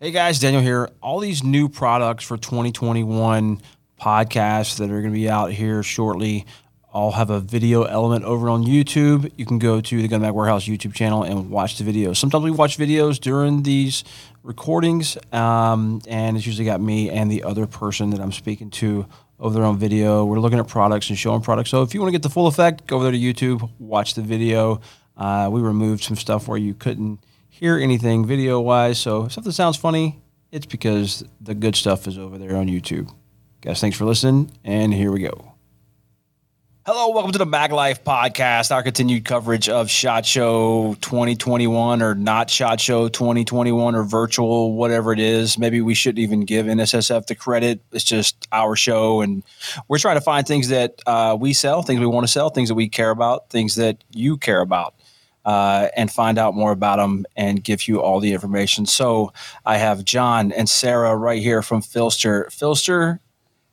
Hey guys, Daniel here. All these new products for 2021 podcasts that are going to be out here shortly all have a video element over on YouTube. You can go to the Gun Mag Warehouse YouTube channel and watch the videos. Sometimes we watch videos during these recordings, um, and it's usually got me and the other person that I'm speaking to over their own video. We're looking at products and showing products. So if you want to get the full effect, go over there to YouTube, watch the video. Uh, we removed some stuff where you couldn't hear anything video wise. So if something sounds funny, it's because the good stuff is over there on YouTube. Guys, thanks for listening, and here we go. Hello, welcome to the Mag Life podcast, our continued coverage of SHOT Show 2021 or not SHOT Show 2021 or virtual, whatever it is. Maybe we shouldn't even give NSSF the credit. It's just our show, and we're trying to find things that uh, we sell, things we want to sell, things that we care about, things that you care about uh, and find out more about them and give you all the information. So I have Jon and Sarah right here from PHLster. PHLster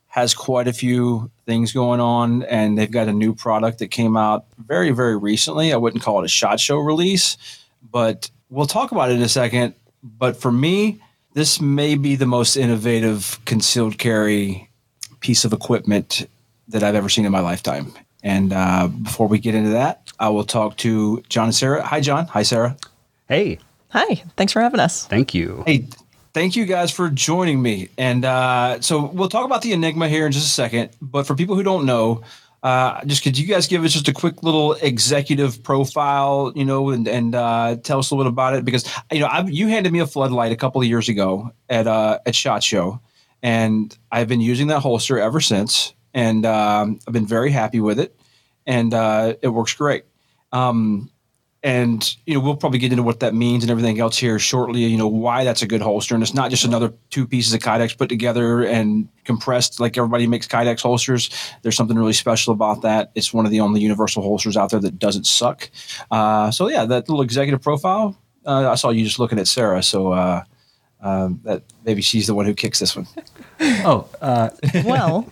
has quite a few things going on, and they've got a new product that came out very, very recently. I wouldn't call it a shot show release, but we'll talk about it in a second. But for me, this may be the most innovative concealed carry piece of equipment that I've ever seen in my lifetime. And uh, before we get into that, I will talk to Jon and Sarah. Hi, Jon. Hi, Sarah. Hey. Hi. Thanks for having us. Thank you. Hey, thank you guys for joining me. And uh, so we'll talk about the Enigma here in just a second. But for people who don't know, uh, just could you guys give us just a quick little executive profile, you know, and, and uh, tell us a little bit about it? Because you know, I've, you handed me a floodlight a couple of years ago at uh, at Shot Show, and I've been using that holster ever since and um, I've been very happy with it, and uh, it works great. Um, and you know we'll probably get into what that means and everything else here shortly. You know why that's a good holster, and it's not just another two pieces of Kydex put together and compressed like everybody makes Kydex holsters. There's something really special about that. It's one of the only universal holsters out there that doesn't suck. Uh, so yeah, that little executive profile. Uh, I saw you just looking at Sarah, so uh, um, that maybe she's the one who kicks this one. oh, uh, well,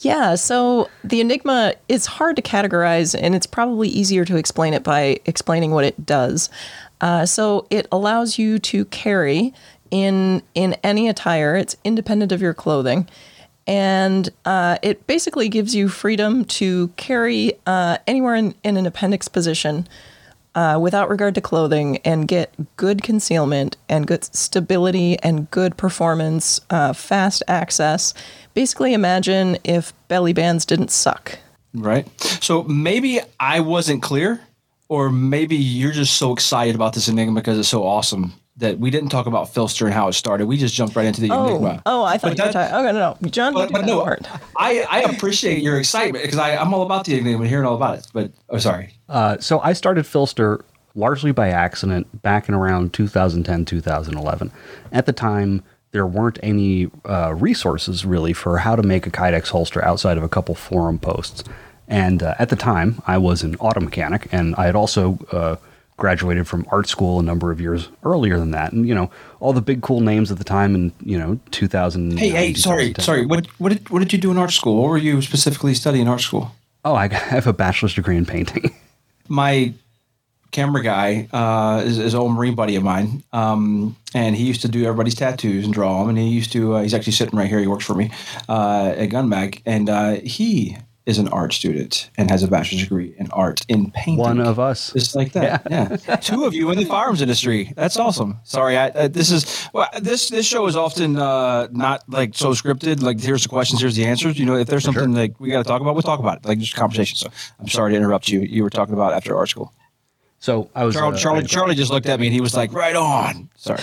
yeah, so the Enigma is hard to categorize, and it's probably easier to explain it by explaining what it does. Uh, so it allows you to carry in in any attire. It's independent of your clothing, and uh, it basically gives you freedom to carry uh, anywhere in, in an appendix position. Uh, without regard to clothing and get good concealment and good stability and good performance, uh, fast access, basically imagine if belly bands didn't suck. Right. So maybe I wasn't clear, or maybe you're just so excited about this Enigma because it's so awesome that we didn't talk about PHLster and how it started. We just jumped right into the oh, Enigma. Oh, I thought but you were talking. Okay, no, no, Jon. But, but no, I, I appreciate your excitement because I'm all about the Enigma and hearing all about it. But oh, sorry. Uh, so I started PHLster largely by accident back in around 2010, 2011. At the time, there weren't any uh, resources really for how to make a Kydex holster outside of a couple forum posts. And uh, at the time, I was an auto mechanic, and I had also uh, graduated from art school a number of years earlier than that. And you know, all the big cool names at the time in you know 2000. Hey, hey, sorry, sorry. What what did what did you do in art school? What were you specifically studying in art school? Oh, I have a bachelor's degree in painting. My camera guy uh, is, is an old Marine buddy of mine, um, and he used to do everybody's tattoos and draw them. And he used to. Uh, he's actually sitting right here. He works for me uh, at Gun Mag, and uh, he is an art student and has a bachelor's degree in art in painting. One of us, just like that. Yeah, yeah. two of you in the firearms industry. That's awesome. Sorry, I, uh, this is well, this this show is often uh, not like so scripted. Like here's the questions, here's the answers. You know, if there's something sure. like we got to talk about, we'll talk about it. Like just conversation. So I'm sorry to interrupt you. You were talking about after art school. So I was Charlie. Uh, Charlie, Charlie just looked at me and he was like, "Right on." Sorry.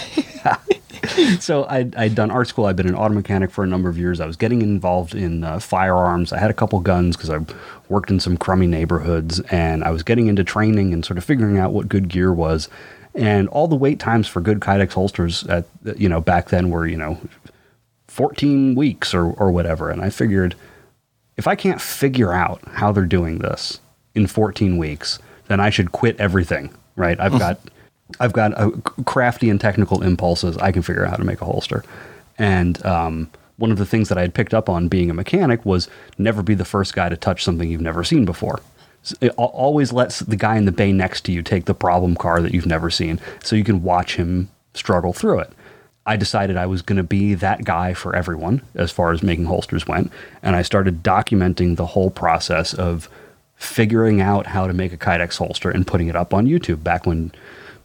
so I I'd done art school. I'd been an auto mechanic for a number of years. I was getting involved in uh, firearms. I had a couple guns because I worked in some crummy neighborhoods, and I was getting into training and sort of figuring out what good gear was. And all the wait times for good Kydex holsters at you know back then were you know 14 weeks or or whatever. And I figured if I can't figure out how they're doing this in 14 weeks then I should quit everything, right? I've got I've got a crafty and technical impulses. I can figure out how to make a holster. And um, one of the things that I had picked up on being a mechanic was never be the first guy to touch something you've never seen before. It always lets the guy in the bay next to you take the problem car that you've never seen so you can watch him struggle through it. I decided I was going to be that guy for everyone as far as making holsters went. And I started documenting the whole process of figuring out how to make a Kydex holster and putting it up on YouTube back when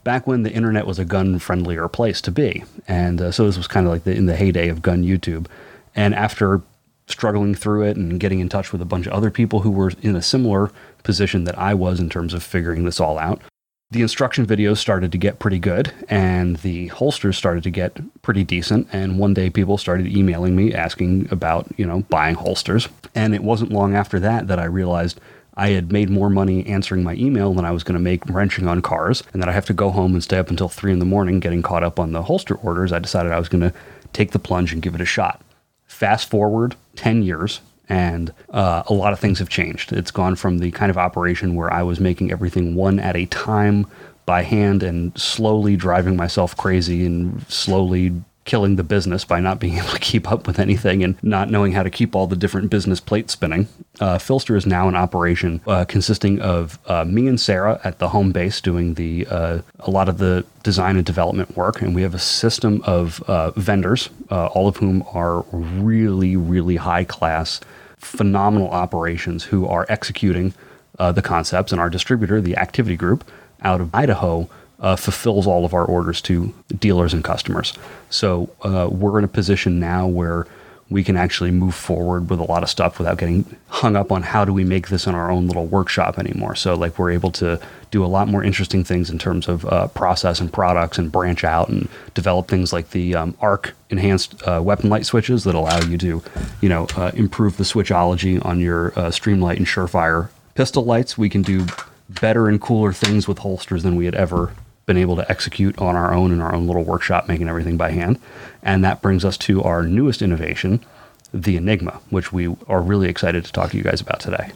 back when the internet was a gun friendlier place to be. And uh, so this was kind of like the, in the heyday of gun YouTube. And after struggling through it and getting in touch with a bunch of other people who were in a similar position that I was in terms of figuring this all out, the instruction videos started to get pretty good and the holsters started to get pretty decent and one day people started emailing me asking about you know buying holsters and it wasn't long after that that i realized I had made more money answering my email than I was going to make wrenching on cars, and that I have to go home and stay up until three in the morning getting caught up on the holster orders. I decided I was going to take the plunge and give it a shot. Fast forward 10 years, and uh, a lot of things have changed. It's gone from the kind of operation where I was making everything one at a time by hand and slowly driving myself crazy and slowly killing the business by not being able to keep up with anything and not knowing how to keep all the different business plates spinning. Uh, PHLster is now in operation, uh, consisting of uh, me and Sarah at the home base doing the uh, a lot of the design and development work, and we have a system of uh, vendors, uh, all of whom are really, really high class, phenomenal operations who are executing the concepts, and our distributor, the Activity Group, out of Idaho uh, fulfills all of our orders to dealers and customers. So uh, we're in a position now where we can actually move forward with a lot of stuff without getting hung up on how do we make this in our own little workshop anymore. So like we're able to do a lot more interesting things in terms of uh, process and products and branch out and develop things like the um, arc enhanced uh, weapon light switches that allow you to, you know, uh, improve the switchology on your uh, Streamlight and Surefire pistol lights. We can do better and cooler things with holsters than we had ever been able to execute on our own in our own little workshop, making everything by hand. And that brings us to our newest innovation, the Enigma, which we are really excited to talk to you guys about today.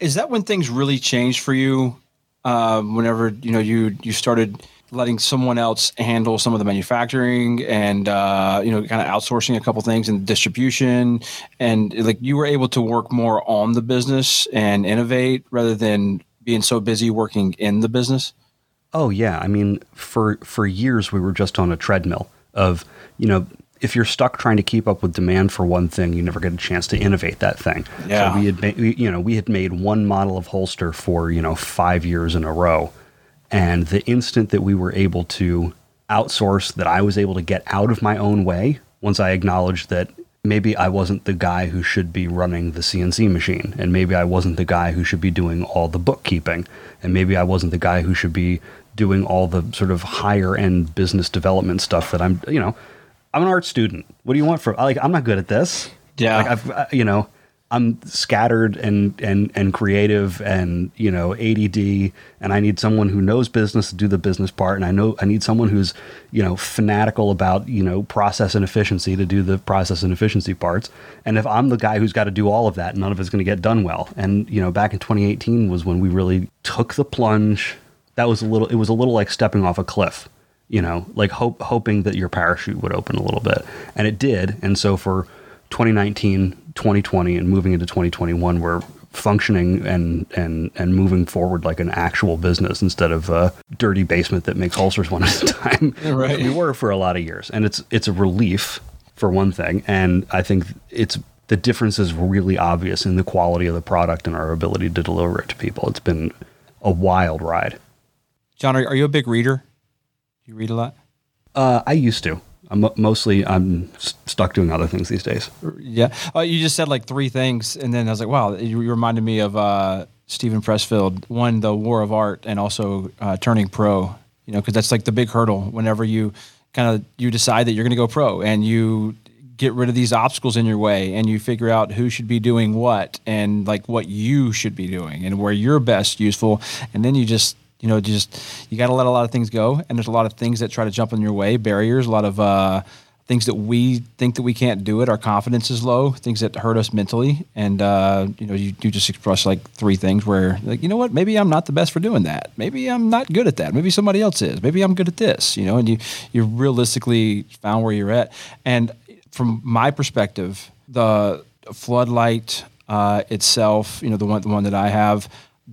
Is that when things really changed for you? Uh, whenever you know you you started letting someone else handle some of the manufacturing and uh, you know kind of outsourcing a couple things and distribution and like you were able to work more on the business and innovate rather than being so busy working in the business Oh yeah, I mean for for years we were just on a treadmill of, you know, if you're stuck trying to keep up with demand for one thing, you never get a chance to innovate that thing. Yeah. So we had, we, you know, we had made one model of holster for you know five years in a row, and the instant that we were able to outsource, that I was able to get out of my own way, once I acknowledged that maybe I wasn't the guy who should be running the CNC machine, and maybe I wasn't the guy who should be doing all the bookkeeping, and maybe I wasn't the guy who should be doing all the sort of higher end business development stuff that I'm, you know, I'm an art student. What do you want from like I'm not good at this. Yeah. Like I've you know, I'm scattered and and and creative and you know ADD and I need someone who knows business to do the business part and I know I need someone who's you know fanatical about you know process and efficiency to do the process and efficiency parts and if I'm the guy who's got to do all of that none of it's going to get done well and you know back in 2018 was when we really took the plunge that was a little it was a little like stepping off a cliff you know like hope hoping that your parachute would open a little bit. And it did. And so for 2019 2020 and moving into 2021 we're functioning and and and moving forward like an actual business instead of a dirty basement that makes ulcers one at a time. Right. We were for a lot of years. And it's it's a relief for one thing. And i think it's the difference is really obvious in the quality of the product and our ability to deliver it to people. It's been a wild ride Jon, are, are you a big reader? Do you read a lot? Uh, I used to. I'm mostly I'm stuck doing other things these days. Yeah. Uh, you just said like three things, and then I was like, wow, you, reminded me of uh, Steven Pressfield. One, the War of Art, and also uh, turning pro. You know, because that's like the big hurdle. Whenever you kind of you decide that you're going to go pro, and you get rid of these obstacles in your way, and you figure out who should be doing what, and like what you should be doing, and where you're best useful, and then you just you know, just you got to let a lot of things go, and there's a lot of things that try to jump in your way, barriers, a lot of uh, things that we think that we can't do it. Our confidence is low, things that hurt us mentally, and uh, you know, you, you just express like three things where, like, you know what, maybe I'm not the best for doing that. Maybe I'm not good at that. Maybe somebody else is. Maybe I'm good at this. You know, and you you realistically found where you're at. And from my perspective, the floodlight uh, itself, you know, the one the one that I have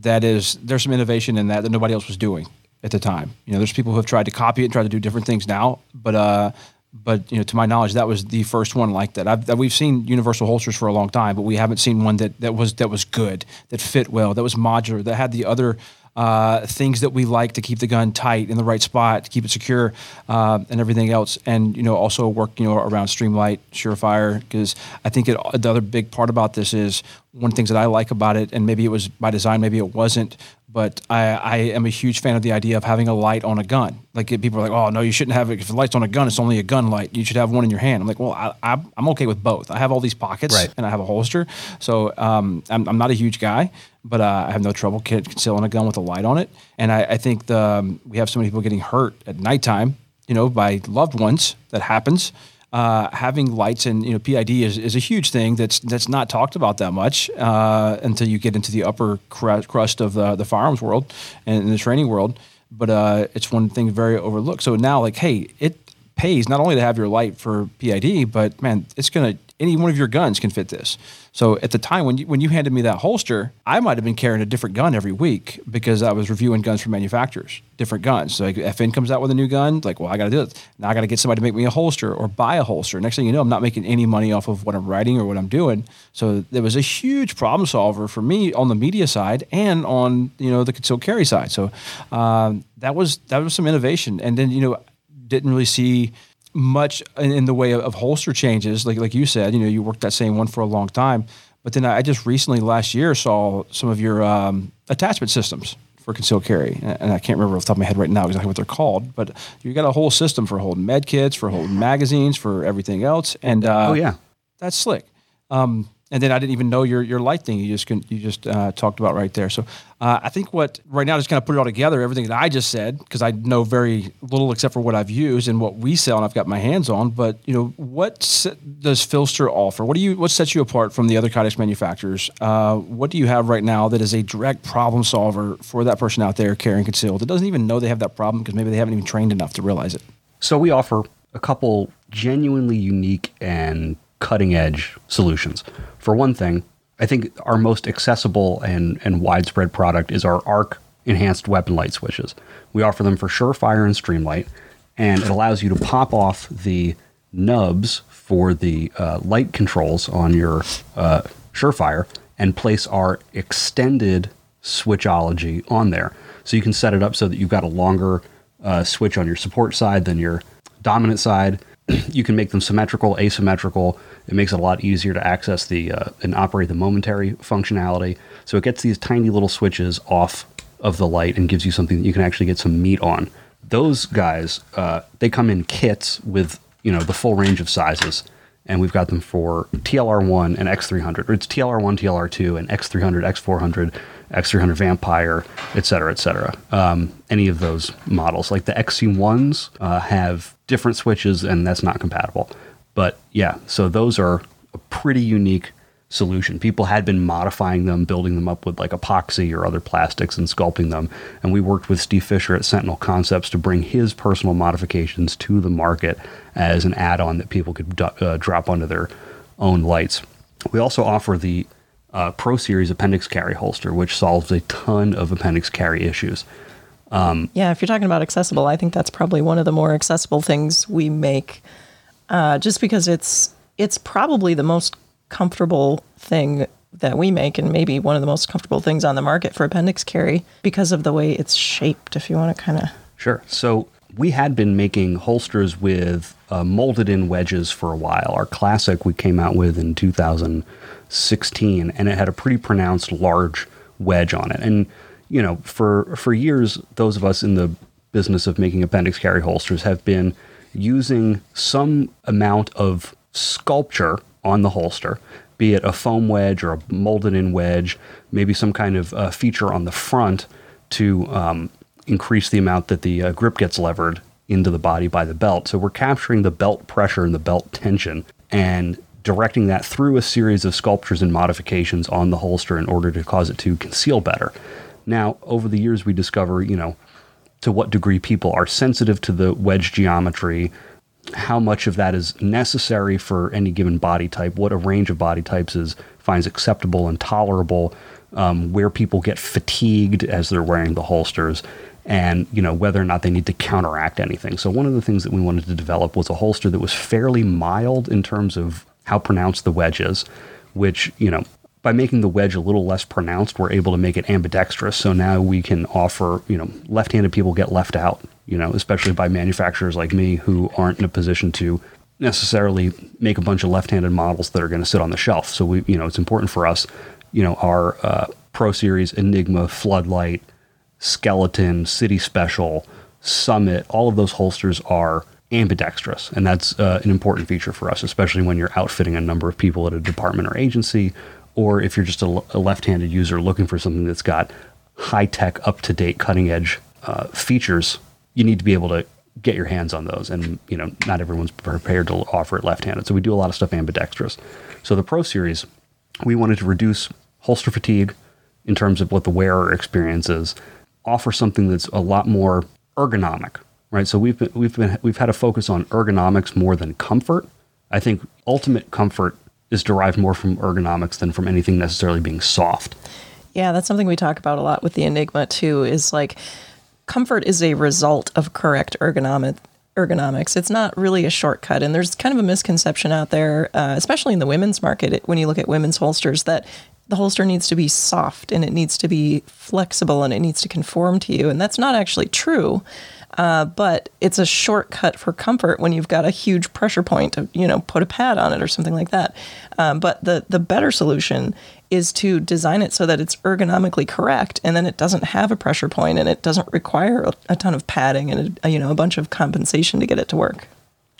that is there's some innovation in that that nobody else was doing at the time. You know, there's people who have tried to copy it and try to do different things now, but uh, but you know, to my knowledge, that was the first one like that. I've, that we've seen universal holsters for a long time, but we haven't seen one that, that was that was good, that fit well, that was modular, that had the other uh, things that we like to keep the gun tight in the right spot, to keep it secure, uh, and everything else. And you know, also work you know around Streamlight, Surefire, because I think it, the other big part about this is one of the things that I like about it, and maybe it was by design, maybe it wasn't, but I, I am a huge fan of the idea of having a light on a gun. Like people are like, oh no, you shouldn't have it. If the light's on a gun, it's only a gun light. You should have one in your hand. I'm like, well, I, I, am okay with both. I have all these pockets right. and I have a holster, so um, I'm, I'm not a huge guy, but uh, I have no trouble concealing a gun with a light on it. And I, I think the, um, we have so many people getting hurt at nighttime, you know, by loved ones. That happens. Uh, having lights and you know PID is, is a huge thing that's that's not talked about that much uh, until you get into the upper crust of the, the firearms world and the training world. But uh, it's one thing very overlooked. So now, like, hey, it pays not only to have your light for PID, but man, it's gonna any one of your guns can fit this. So at the time when you, when you handed me that holster, I might have been carrying a different gun every week because I was reviewing guns from manufacturers, different guns. So like FN comes out with a new gun, like, well, I got to do it. Now I got to get somebody to make me a holster or buy a holster. Next thing you know, I'm not making any money off of what I'm writing or what I'm doing. So there was a huge problem solver for me on the media side and on you know the concealed carry side. So um, that was that was some innovation. And then you know didn't really see much in, in the way of, of, holster changes. Like like you said, you know, you worked that same one for a long time. But then I just recently last year saw some of your um, attachment systems for concealed carry, and I can't remember off the top of my head right now exactly what they're called. But you got a whole system for holding med kits, for holding magazines, for everything else. And uh, oh yeah, that's slick. Um, and then I didn't even know your your light thing. You just you just uh, talked about right there. So uh, I think what right now just kind of put it all together, everything that I just said, because I know very little except for what I've used and what we sell and I've got my hands on. But you know, what does PHLster offer? What do you what sets you apart from the other Kydex manufacturers? Uh, what do you have right now that is a direct problem solver for that person out there carrying concealed that doesn't even know they have that problem because maybe they haven't even trained enough to realize it? So we offer a couple genuinely unique and cutting edge solutions. For one thing, I think our most accessible and, and widespread product is our ARC enhanced weapon light switches. We offer them for Surefire and Streamlight, and it allows you to pop off the nubs for the uh, light controls on your uh, Surefire and place our extended switchology on there. So you can set it up so that you've got a longer uh, switch on your support side than your dominant side. you can make them symmetrical, asymmetrical. It makes it a lot easier to access the uh, and operate the momentary functionality. So it gets these tiny little switches off of the light and gives you something that you can actually get some meat on. Those guys, uh, they come in kits with you know the full range of sizes, and we've got them for TLR1 and X300. It's TLR1, TLR2, and X300, X400, X300 Vampire, et cetera, et cetera. Um, any of those models, like the XC1s, uh, have different switches, and that's not compatible. But yeah, so those are a pretty unique solution. People had been modifying them, building them up with like epoxy or other plastics and sculpting them. And we worked with Steve Fisher at Sentinel Concepts to bring his personal modifications to the market as an add on that people could uh, drop onto their own lights. We also offer the uh, Pro Series appendix carry holster, which solves a ton of appendix carry issues. Um, yeah, if you're talking about accessible, I think that's probably one of the more accessible things we make, uh, just because it's it's probably the most comfortable thing that we make, and maybe one of the most comfortable things on the market for appendix carry because of the way it's shaped. If you want to kind of sure, so we had been making holsters with uh, molded in wedges for a while. Our classic we came out with in 2016, and it had a pretty pronounced large wedge on it, and you know, for for years, those of us in the business of making appendix carry holsters have been using some amount of sculpture on the holster, be it a foam wedge or a molded in wedge, maybe some kind of uh, feature on the front to um, increase the amount that the uh, grip gets levered into the body by the belt. So we're capturing the belt pressure and the belt tension and directing that through a series of sculptures and modifications on the holster in order to cause it to conceal better. Now, over the years, we discover, you know, to what degree people are sensitive to the wedge geometry, how much of that is necessary for any given body type, what a range of body types is finds acceptable and tolerable, um, where people get fatigued as they're wearing the holsters. And you know whether or not they need to counteract anything. So one of the things that we wanted to develop was a holster that was fairly mild in terms of how pronounced the wedge is, which you know by making the wedge a little less pronounced, we're able to make it ambidextrous. So now we can offer, you know, left-handed people get left out, you know, especially by manufacturers like me who aren't in a position to necessarily make a bunch of left-handed models that are going to sit on the shelf. So we, you know, it's important for us, you know, our uh, Pro Series, Enigma, Floodlight, Skeleton, City Special, Summit, all of those holsters are ambidextrous, and that's uh, an important feature for us, especially when you're outfitting a number of people at a department or agency, or if you're just a, a left-handed user looking for something that's got high-tech, up-to-date, cutting-edge uh, features. You need to be able to get your hands on those, and you know, not everyone's prepared to offer it left-handed. So we do a lot of stuff ambidextrous. So the Pro Series, we wanted to reduce holster fatigue in terms of what the wearer experience is, offer something that's a lot more ergonomic, right? So we've been, we've been we've had a focus on ergonomics more than comfort. I think ultimate comfort is derived more from ergonomics than from anything necessarily being soft. Yeah, that's something we talk about a lot with the Enigma too. Is like comfort is a result of correct ergonomic ergonomics. It's not really a shortcut, and there's kind of a misconception out there, uh, especially in the women's market, when you look at women's holsters, that the holster needs to be soft and it needs to be flexible and it needs to conform to you, and that's not actually true. Uh, but it's a shortcut for comfort when you've got a huge pressure point to, you know, put a pad on it or something like that. Um, but the the better solution is to design it so that it's ergonomically correct, and then it doesn't have a pressure point and it doesn't require a, a ton of padding and a, you know a bunch of compensation to get it to work.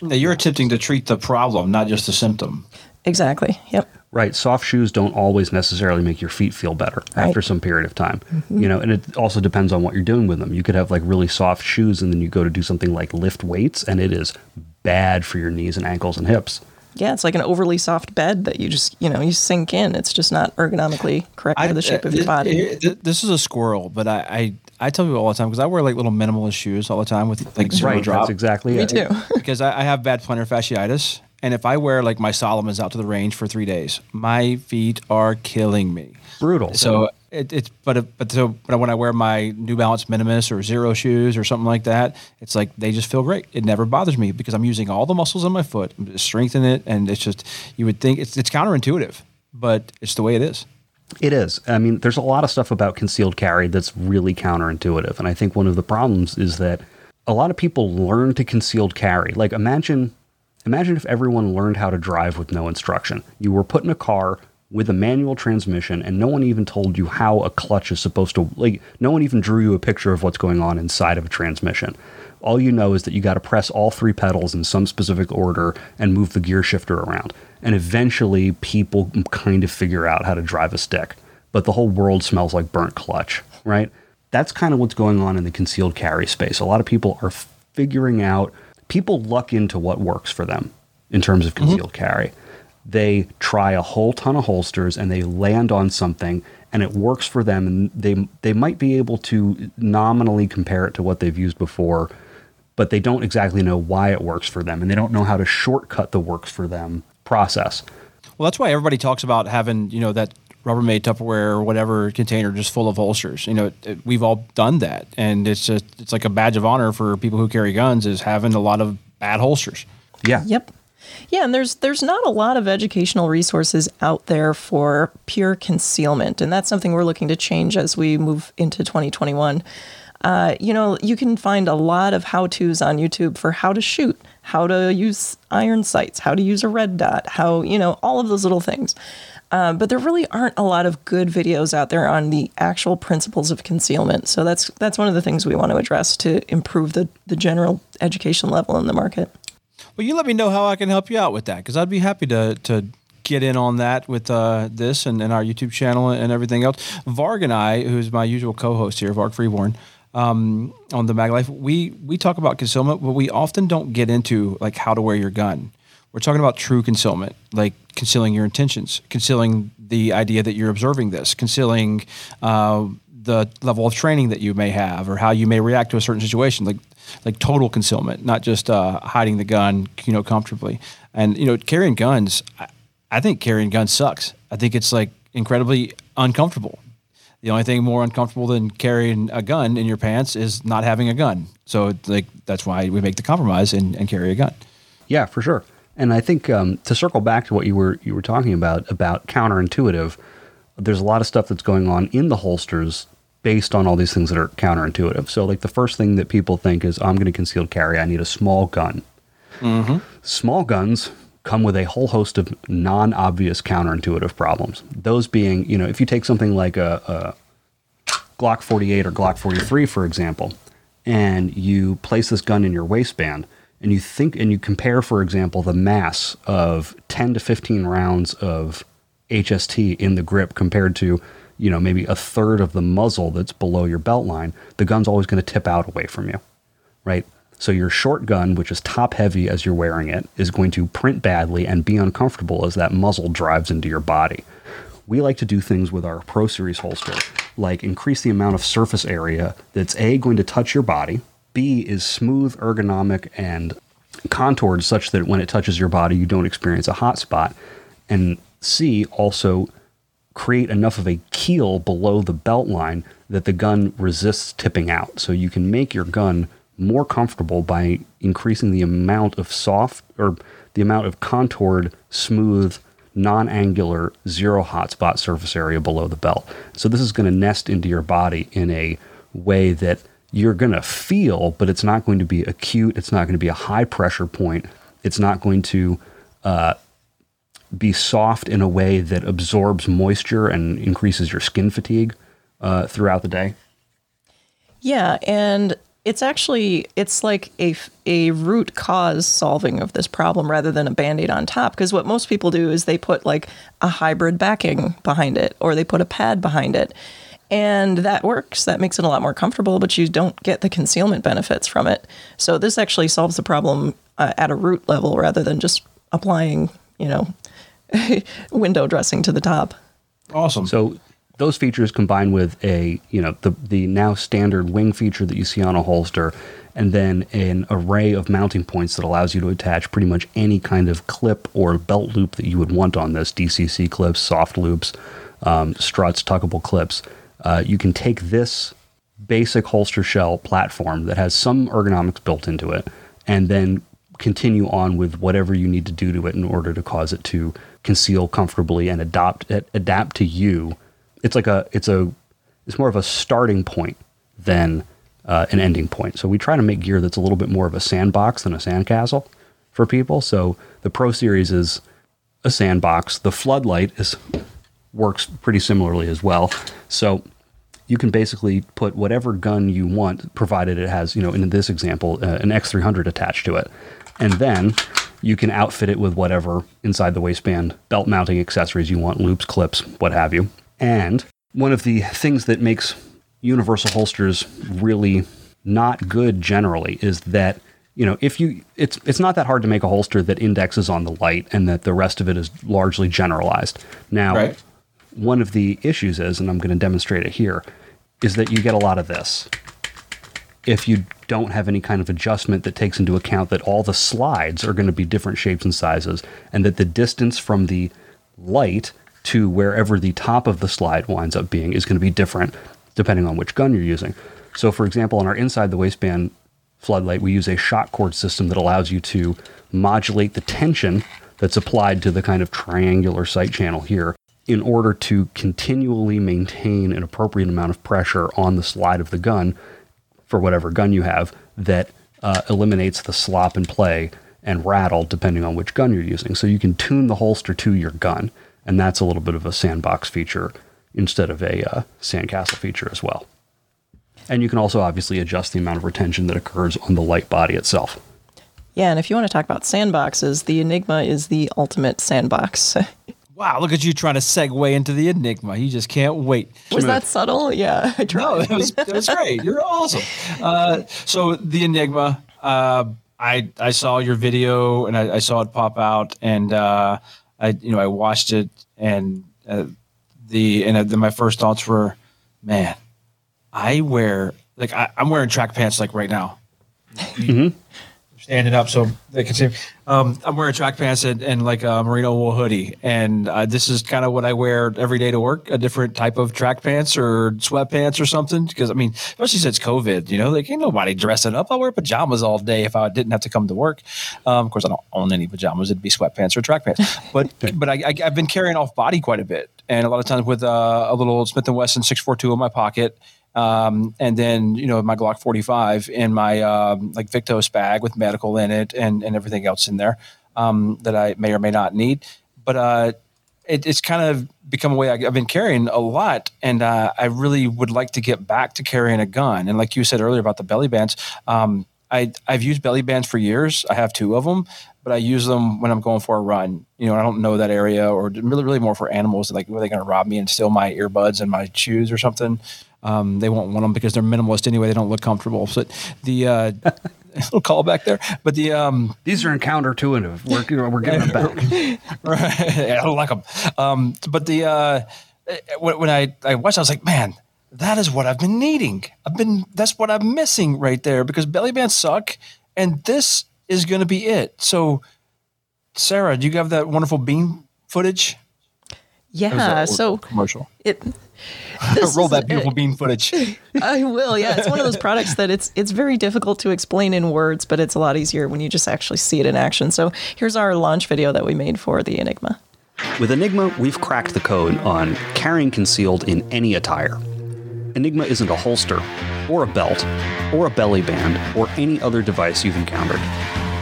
Now you're attempting to treat the problem, not just the symptom. Exactly. Yep. Right. Soft shoes don't always necessarily make your feet feel better Right. after some period of time. You know, and it also depends on what you're doing with them. You could have like really soft shoes and then you go to do something like lift weights and it is bad for your knees and ankles and hips. Yeah, it's like an overly soft bed that you just you know you sink in. It's just not ergonomically correct for the shape of your uh, body. it- it- this is a squirrel, but I, I, I tell people all the time because I wear like little minimalist shoes all the time with like zero right. drop. That's exactly Me it. too. because I, I have bad plantar fasciitis, and if I wear like my Salomons out to the range for three days, my feet are killing me. Brutal. So it, it's but but so but when I wear my New Balance Minimus or Xero shoes or something like that, it's like they just feel great. It never bothers me because I'm using all the muscles in my foot, to strengthen it, and it's just you would think it's it's counterintuitive, but it's the way it is. It is. I mean, there's a lot of stuff about concealed carry that's really counterintuitive. And I think one of the problems is that a lot of people learn to concealed carry. Like imagine imagine if everyone learned how to drive with no instruction. You were put in a car with a manual transmission and no one even told you how a clutch is supposed to like no one even drew you a picture of what's going on inside of a transmission. All you know is that you got to press all three pedals in some specific order and move the gear shifter around. And eventually people kind of figure out how to drive a stick. But the whole world smells like burnt clutch, right? That's kind of what's going on in the concealed carry space. A lot of people are figuring out, people luck into what works for them in terms of concealed mm-hmm. carry. They try a whole ton of holsters and they land on something and it works for them and they they might be able to nominally compare it to what they've used before but they don't exactly know why it works for them and they don't know how to shortcut the works for them process. Well, that's why everybody talks about having you know that Rubbermaid Tupperware or whatever container just full of holsters. You know, it, it- we've all done that, and it's just it's like a badge of honor for people who carry guns is having a lot of bad holsters. Yeah. Yep. Yeah, and there's there's not a lot of educational resources out there for pure concealment, and that's something we're looking to change as we move into 2021. Uh, you know, you can find a lot of how-tos on YouTube for how to shoot, how to use iron sights, how to use a red dot, how you know all of those little things. Uh, but there really aren't a lot of good videos out there on the actual principles of concealment. So that's that's one of the things we want to address to improve the the general education level in the market. Well, you let me know how I can help you out with that because I'd be happy to to get in on that with uh, this and, and our YouTube channel and everything else. Varg and I, who's my usual co-host here, Varg Freeborn, um, on the Mag Life, we we talk about concealment, but we often don't get into like how to wear your gun. We're talking about true concealment, like concealing your intentions, concealing the idea that you're observing this, concealing uh, the level of training that you may have, or how you may react to a certain situation, like like total concealment, not just uh, hiding the gun, you know, comfortably. And you know, carrying guns, I, I think carrying guns sucks. I think it's like incredibly uncomfortable. the only thing more uncomfortable than carrying a gun in your pants is not having a gun. So like that's why we make the compromise and, and carry a gun. Yeah, for sure. And I think um, to circle back to what you were you were talking about about counterintuitive, there's a lot of stuff that's going on in the holsters based on all these things that are counterintuitive. So like the first thing that people think is, I'm going to concealed carry. I need a small gun. Small guns come with a whole host of non-obvious counterintuitive problems. Those being, you know, if you take something like a, a Glock 48 or Glock 43, for example, and you place this gun in your waistband, and you think and you compare, for example, the mass of 10 to 15 rounds of HST in the grip compared to, you know, maybe a third of the muzzle that's below your belt line, the gun's always going to tip out away from you, right? So your short gun, which is top heavy as you're wearing it, is going to print badly and be uncomfortable as that muzzle drives into your body. We like to do things with our Pro Series holster, like increase the amount of surface area that's A, going to touch your body, B, is smooth, ergonomic, and contoured such that when it touches your body, you don't experience a hot spot, and C, also create enough of a keel below the belt line that the gun resists tipping out. So you can make your gun more comfortable by increasing the amount of soft or the amount of contoured, smooth, non-angular, zero hotspot surface area below the belt. So this is going to nest into your body in a way that you're going to feel, but it's not going to be acute. It's not going to be a high pressure point. It's not going to uh, be soft in a way that absorbs moisture and increases your skin fatigue uh, throughout the day. Yeah, and it's actually it's like a a root cause solving of this problem rather than a band-aid on top because what most people do is they put like a hybrid backing behind it or they put a pad behind it. And that works. That makes it a lot more comfortable, but you don't get the concealment benefits from it. So this actually solves the problem uh, at a root level rather than just applying, you know, window dressing to the top. Awesome. So those features combined with a you know the the now standard wing feature that you see on a holster and then an array of mounting points that allows you to attach pretty much any kind of clip or belt loop that you would want on this DCC clips, soft loops, um, struts, tuckable clips. Uh, you can take this basic holster shell platform that has some ergonomics built into it and then continue on with whatever you need to do to it in order to cause it to conceal comfortably and adopt adapt to you it's like a it's a it's more of a starting point than uh, an ending point. So we try to make gear that's a little bit more of a sandbox than a sandcastle for people. So the Pro Series is a sandbox. The Floodlight is works pretty similarly as well. So you can basically put whatever gun you want, provided it has, you know, in this example, uh, an X300 attached to it, and then you can outfit it with whatever inside the waistband belt mounting accessories you want, loops, clips, what have you. And one of the things that makes universal holsters really not good generally is that you know if you it's it's not that hard to make a holster that indexes on the light and that the rest of it is largely generalized. Now, Right. One of the issues is, and I'm going to demonstrate it here, is that you get a lot of this. If you don't have any kind of adjustment that takes into account that all the slides are going to be different shapes and sizes, and that the distance from the light to wherever the top of the slide winds up being is going to be different depending on which gun you're using. So, for example, on our inside the waistband floodlight, we use a shock cord system that allows you to modulate the tension that's applied to the kind of triangular sight channel here in order to continually maintain an appropriate amount of pressure on the slide of the gun for whatever gun you have that uh, eliminates the slop and play and rattle depending on which gun you're using. So you can tune the holster to your gun, and that's a little bit of a sandbox feature instead of a uh, sandcastle feature as well. And you can also obviously adjust the amount of retention that occurs on the light body itself. Yeah, and if you want to talk about sandboxes, the Enigma is the ultimate sandbox. Wow, look at you trying to segue into the Enigma. You just can't wait. Was that subtle? Yeah, I tried. No, it was, it was great. You're awesome. Uh, so the Enigma, uh, I I saw your video and I, I saw it pop out, and uh, I you know I watched it, and uh, the and uh, then my first thoughts were, man, I wear like I, I'm wearing track pants like right now. You- There's stand it up so they can see. Um, I'm wearing track pants and, and like a merino wool hoodie, and uh, this is kind of what I wear every day to work. A different type of track pants or sweatpants or something. Because I mean, especially since COVID, you know, like ain't nobody dressing up. I wear pajamas all day if I didn't have to come to work. Um, of course, I don't own any pajamas. It'd be sweatpants or track pants. But but I, I, I've been carrying off body quite a bit, and a lot of times with uh, a little Smith and Wesson 642 in my pocket. Um, and then you know my Glock 45 in my um, like Victos bag with medical in it and and everything else in there um, that I may or may not need. But uh, it, it's kind of become a way I, have been carrying a lot, and uh, I really would like to get back to carrying a gun. And like you said earlier about the belly bands, um, I I've used belly bands for years. I have two of them, but I use them when I'm going for a run. You know, I don't know that area, or really, really more for animals. Like, are they going to rob me and steal my earbuds and my shoes or something? Um, they won't want them because they're minimalist anyway. They don't look comfortable. So the uh, little callback there, but the um, these are counterintuitive. We're we're getting them back. right, I don't like them. Um, but the uh, when I I watched, I was like, man, that is what I've been needing. I've been that's what I'm missing right there because belly bands suck, and this is going to be it. So, Sarah, do you have that wonderful beam footage? Yeah. So commercial. It roll that beautiful bean footage. I will. Yeah, it's one of those products that it's it's very difficult to explain in words, but it's a lot easier when you just actually see it in action. So here's our launch video that we made for the Enigma. With Enigma, we've cracked the code on carrying concealed in any attire. Enigma isn't a holster, or a belt, or a belly band, or any other device you've encountered.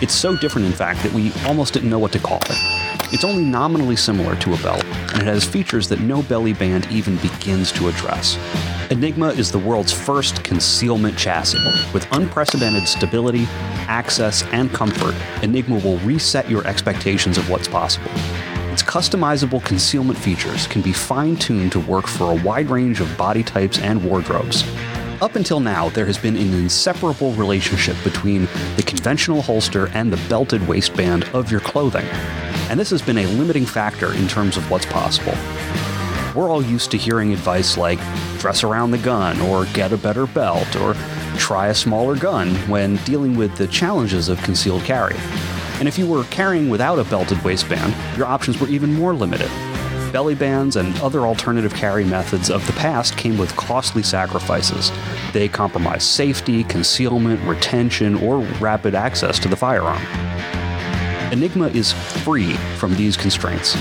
It's so different, in fact, that we almost didn't know what to call it. It's only nominally similar to a belt, and it has features that no belly band even begins to address. Enigma is the world's first concealment chassis. With unprecedented stability, access, and comfort, Enigma will reset your expectations of what's possible. Its customizable concealment features can be fine tuned to work for a wide range of body types and wardrobes. Up until now, there has been an inseparable relationship between the conventional holster and the belted waistband of your clothing and this has been a limiting factor in terms of what's possible. We're all used to hearing advice like dress around the gun, or get a better belt, or try a smaller gun when dealing with the challenges of concealed carry. And if you were carrying without a belted waistband, your options were even more limited. Belly bands and other alternative carry methods of the past came with costly sacrifices. They compromised safety, concealment, retention, or rapid access to the firearm. Enigma is free from these constraints.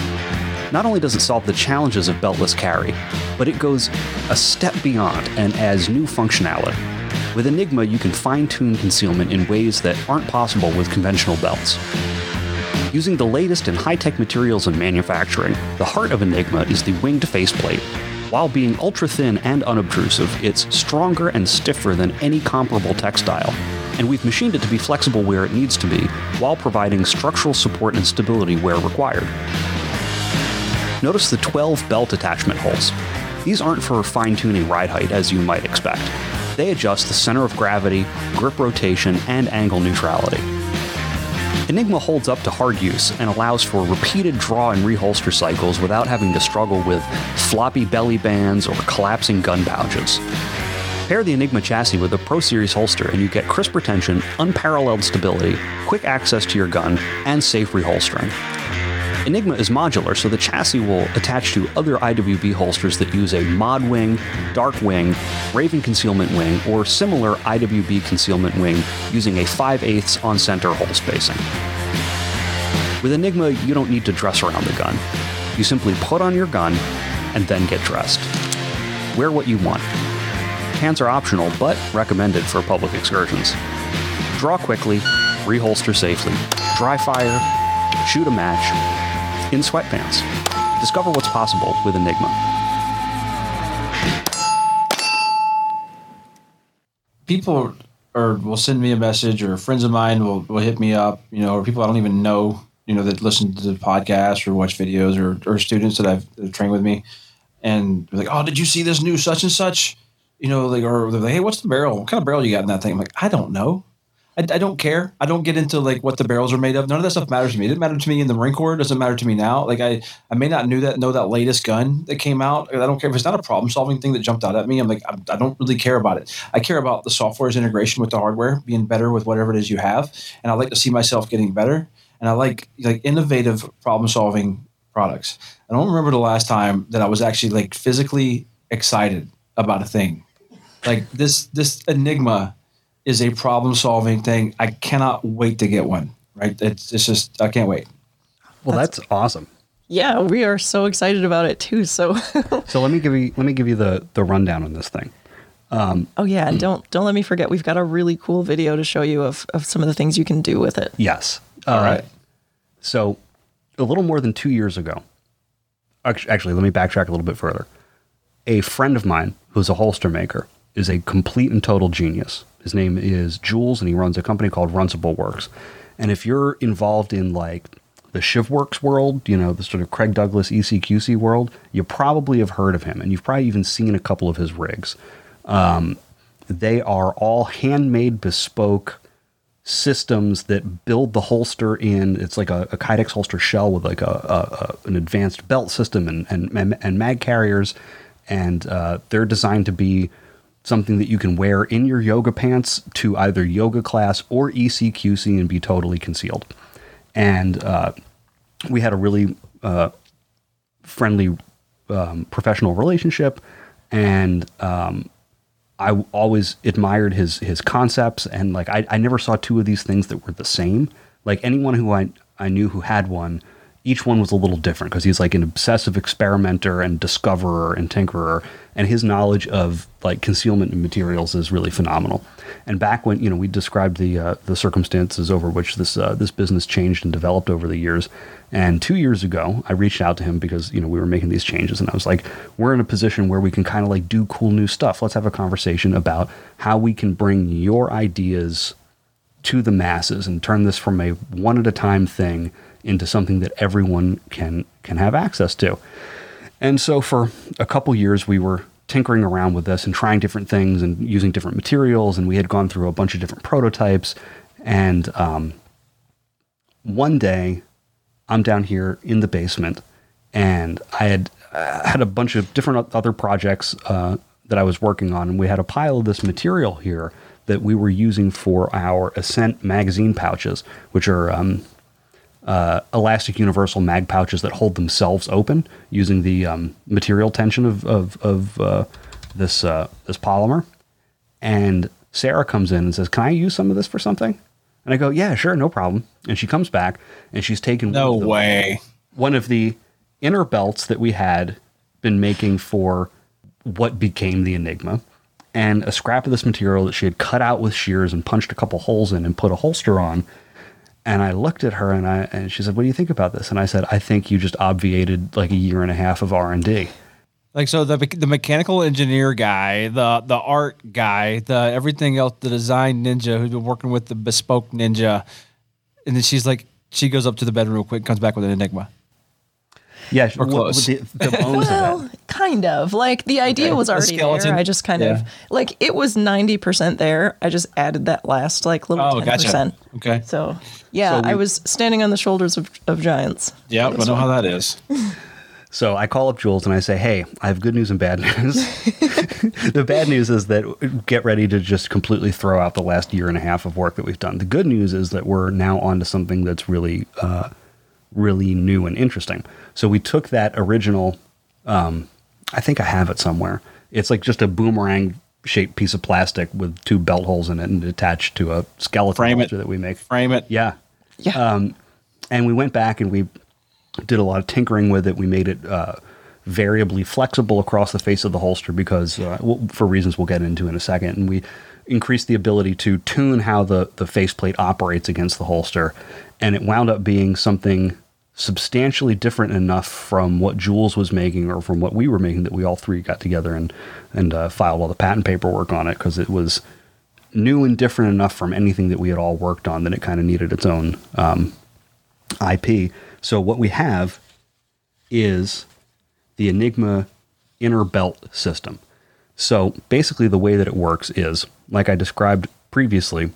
Not only does it solve the challenges of beltless carry, but it goes a step beyond and adds new functionality. With Enigma, you can fine tune concealment in ways that aren't possible with conventional belts. Using the latest in high tech materials and manufacturing, the heart of Enigma is the winged faceplate. While being ultra thin and unobtrusive, it's stronger and stiffer than any comparable textile, and we've machined it to be flexible where it needs to be, while providing structural support and stability where required. Notice the 12 belt attachment holes. These aren't for fine tuning ride height as you might expect. They adjust the center of gravity, grip rotation, and angle neutrality. Enigma holds up to hard use and allows for repeated draw and reholster cycles without having to struggle with floppy belly bands or collapsing gun pouches. Pair the Enigma chassis with a Pro Series holster and you get crisp retention, unparalleled stability, quick access to your gun, and safe reholstering. Enigma is modular, so the chassis will attach to other IWB holsters that use a mod wing, dark wing, Raven concealment wing, or similar IWB concealment wing using a 5 8 on center hole spacing. With Enigma, you don't need to dress around the gun. You simply put on your gun and then get dressed. Wear what you want. Pants are optional, but recommended for public excursions. Draw quickly, reholster safely, dry fire, shoot a match, in sweatpants. Discover what's possible with Enigma. People or will send me a message, or friends of mine will, will hit me up, you know, or people I don't even know, you know, that listen to the podcast or watch videos, or, or students that I've trained with me, and like, "Oh, did you see this new such and such?" You know, like, or they're like, hey, what's the barrel? What kind of barrel you got in that thing? I'm like, I don't know. I, I don't care. I don't get into like what the barrels are made of. None of that stuff matters to me. It didn't matter to me in the Marine Corps. It doesn't matter to me now. Like I, I may not knew that know that latest gun that came out. I don't care if it's not a problem solving thing that jumped out at me. I'm like I'm, I don't really care about it. I care about the software's integration with the hardware, being better with whatever it is you have, and I like to see myself getting better. And I like like innovative problem solving products. I don't remember the last time that I was actually like physically excited about a thing. Like this this Enigma is a problem solving thing. I cannot wait to get one. Right? It's, it's just I can't wait. Well, that's, awesome. Yeah, we are so excited about it too. So, So let me give you let me give you the the rundown on this thing. oh yeah, and don't don't let me forget, we've got a really cool video to show you of, of some of the things you can do with it. Yes. All Uh, right. So, a little more than two years ago, actually, let me backtrack a little bit further. A friend of mine who's a holster maker is a complete and total genius. His name is Jules, and he runs a company called Runcible Works. And if you're involved in like the ShivWorks world, you know, the sort of Craig Douglas ECQC world, you probably have heard of him, and you've probably even seen a couple of his rigs. Um, they are all handmade, bespoke systems that build the holster in it's like a, a kydex holster shell with like a, a, a an advanced belt system and and, and mag carriers and uh, they're designed to be something that you can wear in your yoga pants to either yoga class or ecqc and be totally concealed and uh, we had a really uh, friendly um, professional relationship and um, I always admired his his concepts and like I, I never saw two of these things that were the same. Like anyone who I I knew who had one, each one was a little different because he's like an obsessive experimenter and discoverer and tinkerer, and his knowledge of like concealment and materials is really phenomenal. And back when you know we described the uh, the circumstances over which this uh, this business changed and developed over the years, and two years ago I reached out to him because you know we were making these changes, and I was like, we're in a position where we can kind of like do cool new stuff. Let's have a conversation about how we can bring your ideas to the masses and turn this from a one at a time thing into something that everyone can can have access to. And so for a couple years we were tinkering around with this and trying different things and using different materials and we had gone through a bunch of different prototypes and um, one day I'm down here in the basement and I had uh, had a bunch of different other projects uh, that I was working on and we had a pile of this material here that we were using for our Ascent magazine pouches, which are um, uh, elastic universal mag pouches that hold themselves open using the um, material tension of of, of uh, this uh, this polymer. And Sarah comes in and says, "Can I use some of this for something?" And I go, "Yeah, sure, no problem." And she comes back and she's taken No one the- way. one of the inner belts that we had been making for what became the Enigma, and a scrap of this material that she had cut out with shears and punched a couple holes in and put a holster on. And I looked at her and I and she said, "What do you think about this?" And I said, "I think you just obviated like a year and a half of R and D." Like so, the the mechanical engineer guy, the the art guy, the everything else, the design ninja who's been working with the bespoke ninja, and then she's like, she goes up to the bedroom real quick, comes back with an enigma. Yeah, Or wh- close. The, the bones of Well, kind of. Like the idea was already skeleton. there. I just kind Yeah. of like it was ninety percent there. I just added that last like little Oh, ten gotcha. percent. Okay. So yeah, So I was standing on the shoulders of, of giants. Yeah, I know how that is. So I call up Jules and I say, "Hey, I have good news and bad news. the bad news is that get ready to just completely throw out the last year and a half of work that we've done. The good news is that we're now on to something that's really, uh, really new and interesting. So we took that original. Um, I think I have it somewhere. It's like just a boomerang shaped piece of plastic with two belt holes in it and attached to a skeleton Frame it. holster that we make. Frame it. Yeah, Yeah. um, and we went back and we did a lot of tinkering with it. We made it uh, variably flexible across the face of the holster because, uh, w- for reasons we'll get into in a second, and we increased the ability to tune how the the faceplate operates against the holster, and it wound up being something substantially different enough from what Jules was making or from what we were making that we all three got together and and uh, filed all the patent paperwork on it because it was new and different enough from anything that we had all worked on that it kind of needed its own um, IP. So what we have is the Enigma inner belt system. So basically, the way that it works is, like I described previously,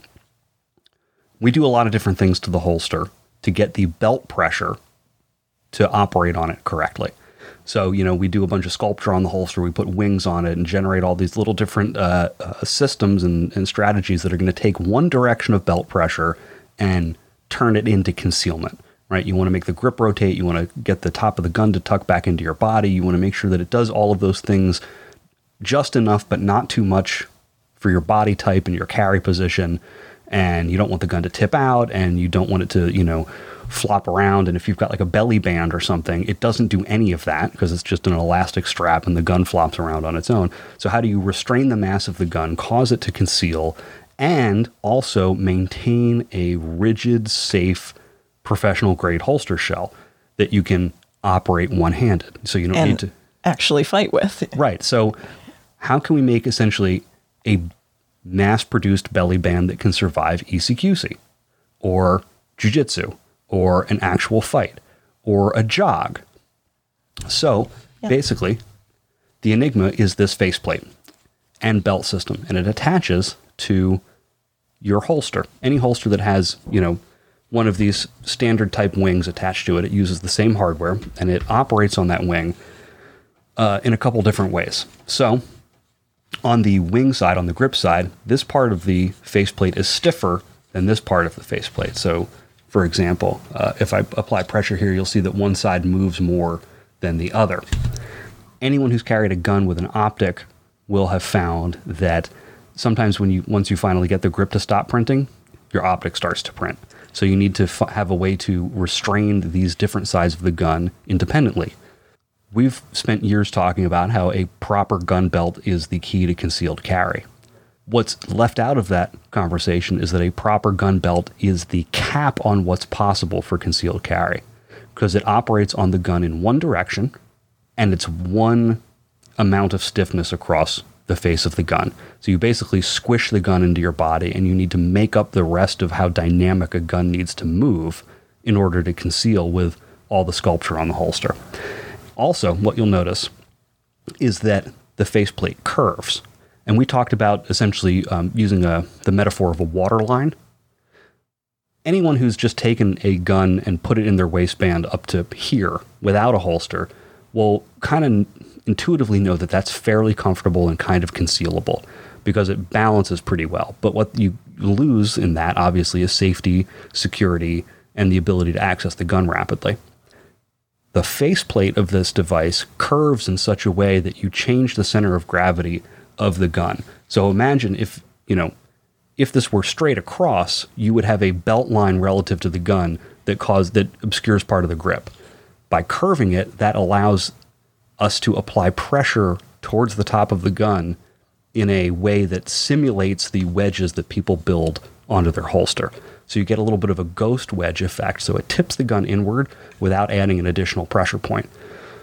we do a lot of different things to the holster to get the belt pressure to operate on it correctly. So, you know, we do a bunch of sculpture on the holster, we put wings on it and generate all these little different uh, uh, systems and, and strategies that are going to take one direction of belt pressure and turn it into concealment, right? You want to make the grip rotate, you want to get the top of the gun to tuck back into your body, you want to make sure that it does all of those things just enough, but not too much for your body type and your carry position. And you don't want the gun to tip out and you don't want it to, you know, flop around. And if you've got like a belly band or something, it doesn't do any of that because it's just an elastic strap and the gun flops around on its own. So, how do you restrain the mass of the gun, cause it to conceal, and also maintain a rigid, safe, professional grade holster shell that you can operate one handed? So, you don't and need to actually fight with. Right. So, how can we make essentially a mass produced belly band that can survive ECQC or jujitsu or an actual fight or a jog? So, Yeah. basically, the Enigma is this faceplate and belt system, and it attaches to your holster. Any holster that has, you know, one of these standard type wings attached to it, it uses the same hardware and it operates on that wing uh, in a couple different ways. So, on the wing side, on the grip side, this part of the faceplate is stiffer than this part of the faceplate. So, for example, uh, if I apply pressure here, you'll see that one side moves more than the other. Anyone who's carried a gun with an optic will have found that sometimes when you once you finally get the grip to stop printing, your optic starts to print. So you need to f- have a way to restrain these different sides of the gun independently. We've spent years talking about how a proper gun belt is the key to concealed carry. What's left out of that conversation is that a proper gun belt is the cap on what's possible for concealed carry because it operates on the gun in one direction and it's one amount of stiffness across the face of the gun. So you basically squish the gun into your body and you need to make up the rest of how dynamic a gun needs to move in order to conceal with all the sculpture on the holster. Also, what you'll notice is that the faceplate curves. And we talked about essentially um, using a, the metaphor of a water line. Anyone who's just taken a gun and put it in their waistband up to here without a holster will kind of intuitively know that that's fairly comfortable and kind of concealable because it balances pretty well. But what you lose in that, obviously, is safety, security, and the ability to access the gun rapidly the faceplate of this device curves in such a way that you change the center of gravity of the gun. So imagine if, you know, if this were straight across, you would have a belt line relative to the gun that cause that obscures part of the grip. By curving it, that allows us to apply pressure towards the top of the gun in a way that simulates the wedges that people build onto their holster. So you get a little bit of a ghost wedge effect. So it tips the gun inward without adding an additional pressure point.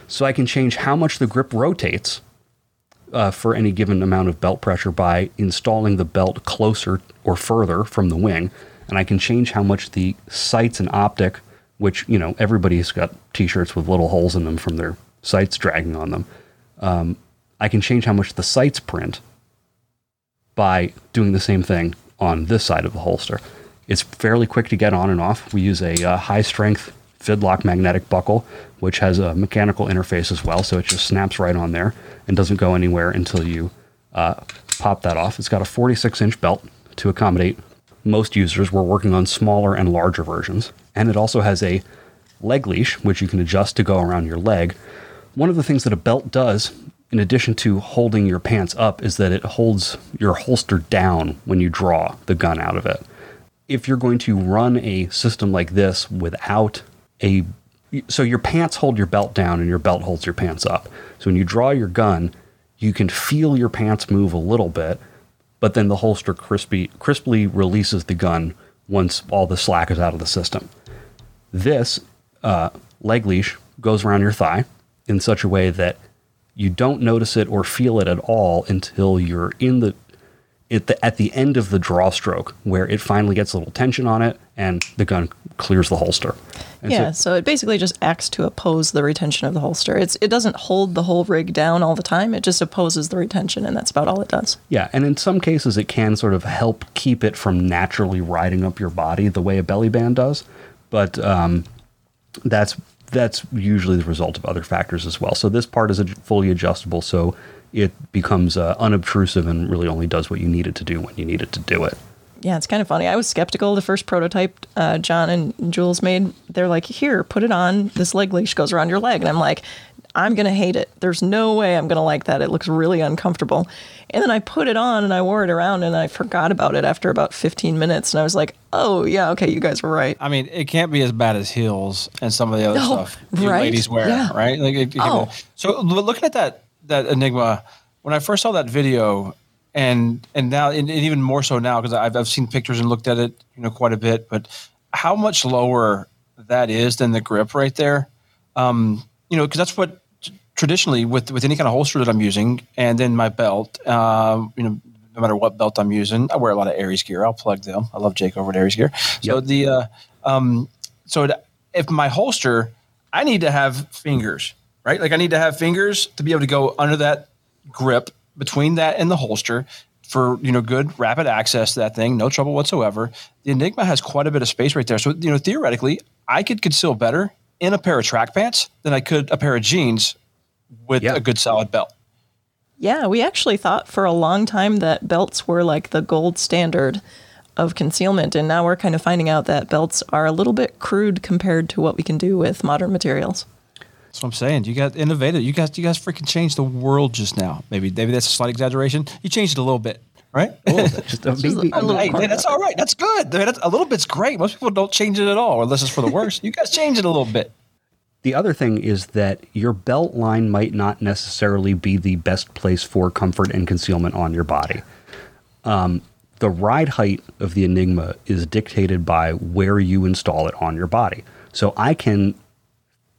So I can change how much the grip rotates uh, for any given amount of belt pressure by installing the belt closer or further from the wing. And I can change how much the sights and optic, which, you know, everybody's got t shirts with little holes in them from their sights dragging on them. Um, I can change how much the sights print by doing the same thing on this side of the holster. It's fairly quick to get on and off. We use a uh, high strength Fidlock magnetic buckle, which has a mechanical interface as well, so it just snaps right on there and doesn't go anywhere until you uh, pop that off. It's got a 46 inch belt to accommodate most users. We're working on smaller and larger versions. And it also has a leg leash, which you can adjust to go around your leg. One of the things that a belt does, in addition to holding your pants up, is that it holds your holster down when you draw the gun out of it if you're going to run a system like this without a so your pants hold your belt down and your belt holds your pants up. So when you draw your gun, you can feel your pants move a little bit, but then the holster crispy crisply releases the gun once all the slack is out of the system. This uh, leg leash goes around your thigh in such a way that you don't notice it or feel it at all until you're in the at the, at the end of the draw stroke where it finally gets a little tension on it and the gun clears the holster. And yeah, so- so it basically just acts to oppose the retention of the holster. It's it doesn't hold the whole rig down all the time. It just opposes the retention, and that's about all it does. yeah, and in some cases it can sort of help keep it from naturally riding up your body the way a belly band does, but um, that's that's usually the result of other factors as well. So this part is fully adjustable, so it becomes uh, unobtrusive and really only does what you need it to do when you need it to do it. Yeah, it's kind of funny. I was skeptical. The first prototype uh, Jon and Jules made, they're like, "Here, put it on. This leg leash goes around your leg," and I'm like, "I'm gonna hate it. There's no way I'm gonna like that. It looks really uncomfortable." And then I put it on and I wore it around, and I forgot about it after about 15 minutes, and I was like, "Oh yeah, okay, you guys were right." I mean, it can't be as bad as heels and some of the other No, stuff you right? ladies wear, Yeah. right? Like, it, it can- Oh. so looking at that that Enigma, when I first saw that video, and and now and, and even more so now because I've I've seen pictures and looked at it, you know, quite a bit. But how much lower that is than the grip right there, um, you know, because that's what traditionally with with any kind of holster that I'm using, and then my belt, um, you know. No matter what belt I'm using, I wear a lot of ARES Gear. I'll plug them. I love Jake over at ARES Gear. So Yep. the uh, um, so if my holster, I need to have fingers, right? Like I need to have fingers to be able to go under that grip between that and the holster for you know good rapid access to that thing, no trouble whatsoever. The Enigma has quite a bit of space right there, so you know theoretically, I could conceal better in a pair of track pants than I could a pair of jeans with Yeah. a good solid belt. Yeah, we actually thought for a long time that belts were like the gold standard of concealment, and now we're kind of finding out that belts are a little bit crude compared to what we can do with modern materials. That's what I'm saying. You got innovative. You guys, you guys freaking changed the world just now. Maybe, maybe that's a slight exaggeration. You changed it a little bit, right? Just a, Just maybe- a little Hey, man, that's all right. That's good. Man, That's, a little bit's great. Most people don't change it at all, unless it's for the worse. you guys change it a little bit. The other thing is that your belt line might not necessarily be the best place for comfort and concealment on your body. Um, the ride height of the Enigma is dictated by where you install it on your body. So I can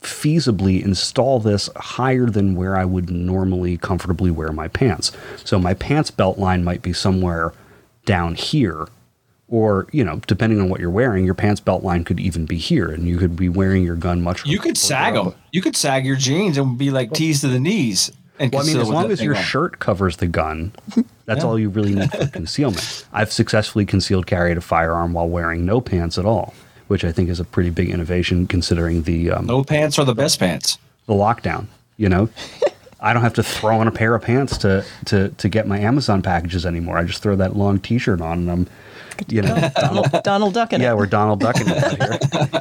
feasibly install this higher than where I would normally comfortably wear my pants. So my pants belt line might be somewhere down here or you know depending on what you're wearing your pants belt line could even be here and you could be wearing your gun much You could sag them. You could sag your jeans and be like tees to the knees. And well, I mean, as long as your on. shirt covers the gun, that's Yeah. all you really need for concealment. I've successfully concealed carried a firearm while wearing no pants at all, which I think is a pretty big innovation considering the um, no pants are the best pants. the lockdown. You know, I don't have to throw on a pair of pants to to to get my Amazon packages anymore. I just throw that long T-shirt on, and I'm, you know, Donald, Donald Duckin. yeah, it. we're Donald Ducking here.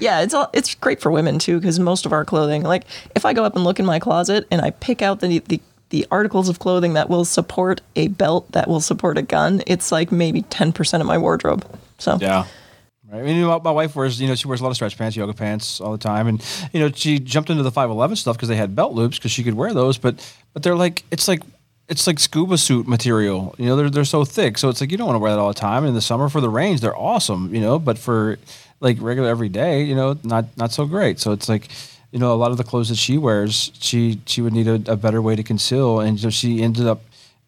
Yeah, it's all, it's great for women too because most of our clothing, like if I go up and look in my closet and I pick out the the the articles of clothing that will support a belt that will support a gun, it's like maybe ten percent of my wardrobe. So Yeah. Right. I mean, know, my wife wears, you know, she wears a lot of stretch pants, yoga pants all the time, and you know, she jumped into the 511 stuff because they had belt loops because she could wear those, but but they're like, it's like it's like scuba suit material. You know, they're they're so thick, so it's like you don't want to wear that all the time. In the summer for the range, they're awesome, you know, but for like regular every day, you know, not not so great. So it's like. You know, a lot of the clothes that she wears, she she would need a, a better way to conceal, and so she ended up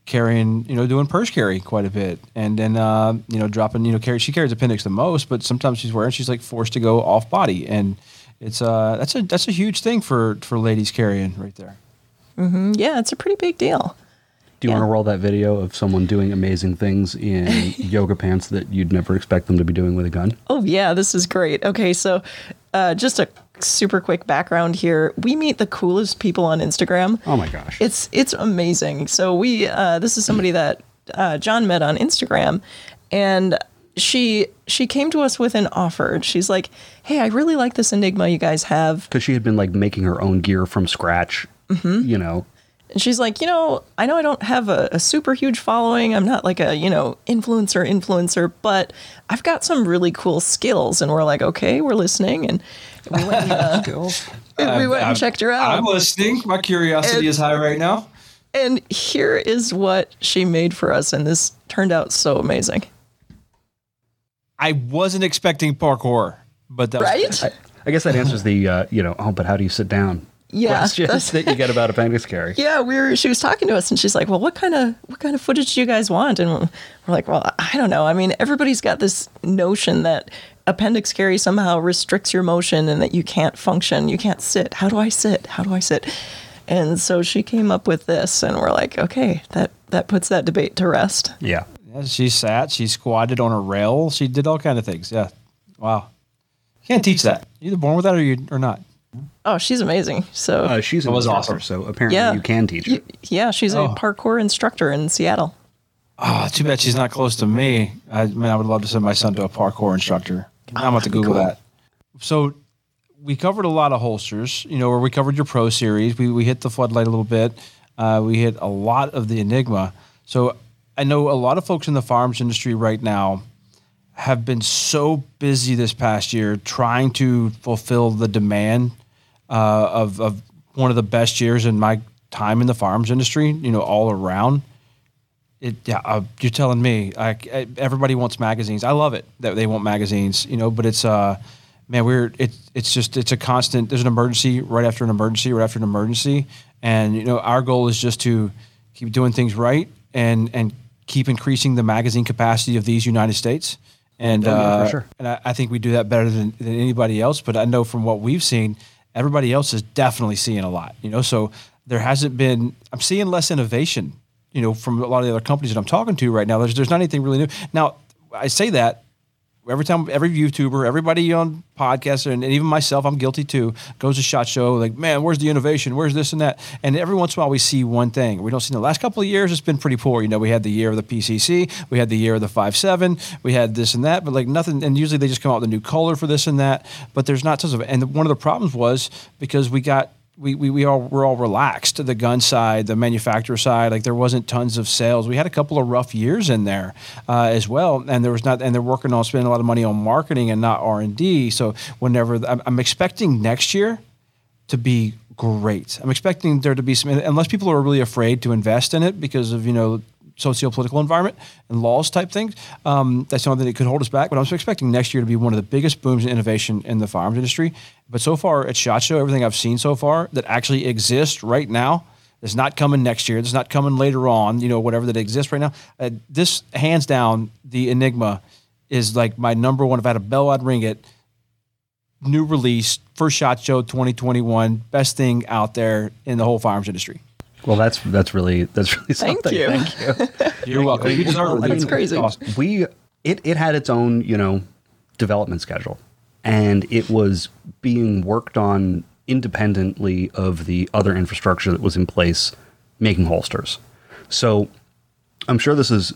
carrying, you know, doing purse carry quite a bit, and then uh, you know dropping, you know, carry. She carries appendix the most, but sometimes she's wearing, she's like forced to go off body, and it's uh that's a that's a huge thing for for ladies carrying right there. Mm-hmm. yeah, it's a pretty big deal. Do you want to roll that video of someone doing amazing things in yoga pants that you'd never expect them to be doing with a gun? Oh yeah, this is great. Okay, so uh, just a super quick background here. We meet the coolest people on Instagram. Oh my gosh. It's it's amazing. So we uh, this is somebody that uh, Jon met on Instagram, and she she came to us with an offer. She's like, "Hey, I really like this Enigma you guys have." because she had been like making her own gear from scratch. Mm-hmm. You know, And she's like, you know, I know I don't have a, a super huge following. I'm not like a, you know, influencer influencer, but I've got some really cool skills. And we're like, okay, we're listening. And we went and, uh, we went and checked her out. I'm listening. My curiosity And- is high right now. And here is what she made for us. And this turned out so amazing. I wasn't expecting parkour, but that was Right? I, I guess that answers the uh, you know. Oh, but how do you sit down? Yeah, questions that's- that you get about appendix carry. Yeah, we were. She was talking to us, and she's like, "Well, what kind of what kind of footage do you guys want?" And we're like, "Well, I don't know. I mean, everybody's got this notion that appendix carry somehow restricts your motion and that you can't function, you can't sit. How do I sit? How do I sit?" And so she came up with this, and we're like, "Okay, that that puts that debate to rest." Yeah. Yeah, she sat, she squatted on a rail, she did all kind of things. Yeah, wow. You can't teach that. You're either born with that or you or not. Oh, she's amazing. So Uh, she's an was awesome. so apparently Yeah. you can teach y- it. yeah, she's Oh. a parkour instructor in Seattle. Oh, too bad she's not close to me. I mean, I would love to send my son to a parkour instructor. I'm about to Google that. So we covered a lot of holsters, you know, where we covered your pro series. We, we hit the floodlight a little bit. Uh, we hit a lot of the Enigma. So I know a lot of folks in the farms industry right now have been so busy this past year trying to fulfill the demand uh, of, of one of the best years in my time in the farms industry, you know, all around it yeah uh, you're telling me I- everybody wants magazines i love it that they want magazines you know but it's uh man we're it, it's just it's a constant there's an emergency right after an emergency right after an emergency and you know our goal is just to keep doing things right and and keep increasing the magazine capacity of these united states and Oh, yeah, for uh, sure. and I, I think we do that better than, than anybody else. But I know from what we've seen, everybody else is definitely seeing a lot. You know, so there hasn't been. I'm seeing less innovation. You know, from a lot of the other companies that I'm talking to right now. There's there's not anything really new. Now, I say that every time every YouTuber, everybody on podcasts, and, and even myself, I'm guilty too, goes to Shot Show, like, man, where's the innovation? Where's this and that? And every once in a while we see one thing. We don't see in the last couple of years, it's been pretty poor. You know, we had the year of the PCC, we had the year of the five seven, we had this and that, but like nothing. And usually they just come out with a new color for this and that, but there's not tons of it. And one of the problems was because we got we, we, we all we're all relaxed the gun side the manufacturer side like there wasn't tons of sales. We had a couple of rough years in there uh, as well and there was not and they're working on spending a lot of money on marketing and not r&d so whenever I'm, I'm expecting next year to be great. I'm expecting there to be some unless people are really afraid to invest in it because of you know socio-political environment and laws type things um, that's something that could hold us back. But i'm expecting next year to be one of the biggest booms in innovation in the farms industry. But so far at shot show everything i've seen so far that actually exists right now that's not coming next year. That's not coming later on you know whatever that exists right now. Uh, this hands down the enigma is like my number one. If i had a bell i'd ring it. New release first shot show 2021 best thing out there in the whole farms industry Well, that's that's really that's really Thank something. you. Thank you. you're welcome you deserve it That's It's crazy. awesome. we it, it had its own you know development schedule and it was being worked on independently of the other infrastructure that was in place making holsters so i'm sure this is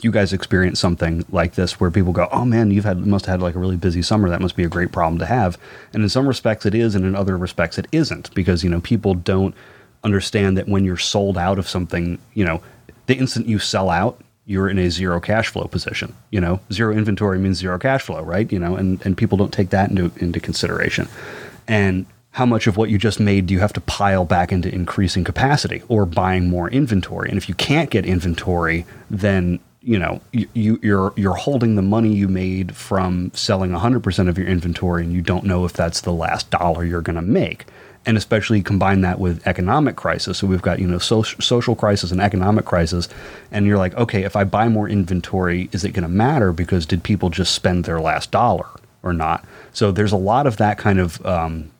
you guys experience something like this where people go oh man you've had must have had like a really busy summer that must be a great problem to have and in some respects it is and in other respects it isn't because you know people don't understand that when you're sold out of something you know the instant you sell out you're in a zero cash flow position. You know, zero inventory means zero cash flow, right? You know, and, and people don't take that into into consideration. And how much of what you just made do you have to pile back into increasing capacity or buying more inventory? And if you can't get inventory, then you know you, you you're you're holding the money you made from selling 100% of your inventory and you don't know if that's the last dollar you're going to make and especially combine that with economic crisis. So we've got you know social social crisis and economic crisis, and you're like, okay, if I buy more inventory, is it going to matter? Because did people just spend their last dollar or not? So there's a lot of that kind of um,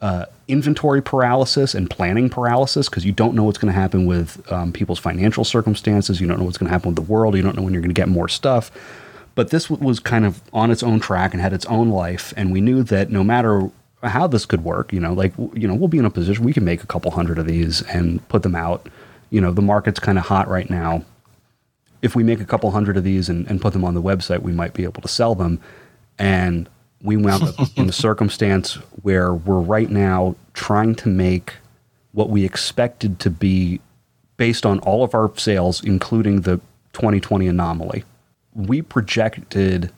uh, inventory paralysis and planning paralysis because you don't know what's going to happen with um, people's financial circumstances. You don't know what's going to happen with the world. You don't know when you're going to get more stuff. But this was kind of on its own track and had its own life, and we knew that no matter how this could work, you know, like you know, we'll be in a position we can make a couple hundred of these and put them out. You know, the market's kind of hot right now. If we make a couple hundred of these and, and put them on the website, we might be able to sell them. And we wound up in a circumstance where we're right now trying to make what we expected to be based on all of our sales, including the 2020 anomaly. We projected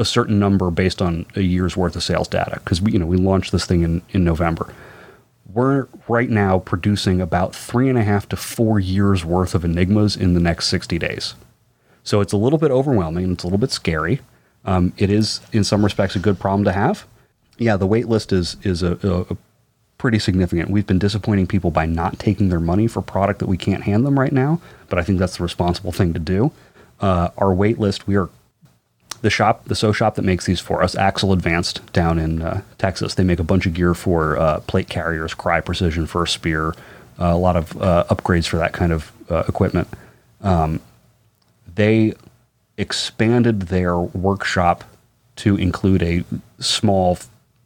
a certain number based on a year's worth of sales data because we, you know, we launched this thing in, in November. We're right now producing about three and a half to four years worth of enigmas in the next 60 days. So it's a little bit overwhelming. And it's a little bit scary. Um, it is, in some respects, a good problem to have. Yeah, the wait list is is a, a, a pretty significant. We've been disappointing people by not taking their money for product that we can't hand them right now, but I think that's the responsible thing to do. Uh, our wait list, we are the shop, the sew shop that makes these for us, AXL Advanced down in uh, Texas. They make a bunch of gear for uh, plate carriers, Crye Precision for a spear, uh, a lot of uh, upgrades for that kind of uh, equipment. Um, they expanded their workshop to include a small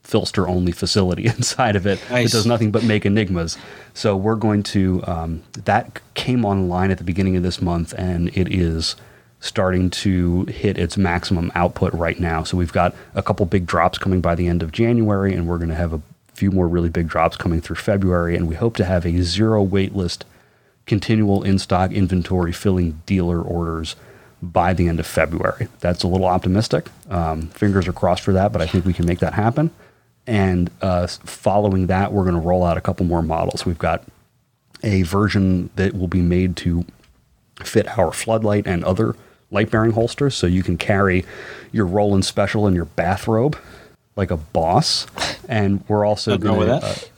PHLster only facility inside of it Nice. that does nothing but make enigmas. So we're going to um, that came online at the beginning of this month, and it is starting to hit its maximum output right now. So we've got a couple big drops coming by the end of January, and we're going to have a few more really big drops coming through February, and we hope to have a zero wait list, continual in stock inventory filling dealer orders by the end of February. That's a little optimistic. Um, fingers are crossed for that, but I think we can make that happen. And uh, following that, we're going to roll out a couple more models. We've got a version that will be made to fit our floodlight and other light bearing holsters so you can carry your Roland Special in your bathrobe like a boss. And we're also going to that.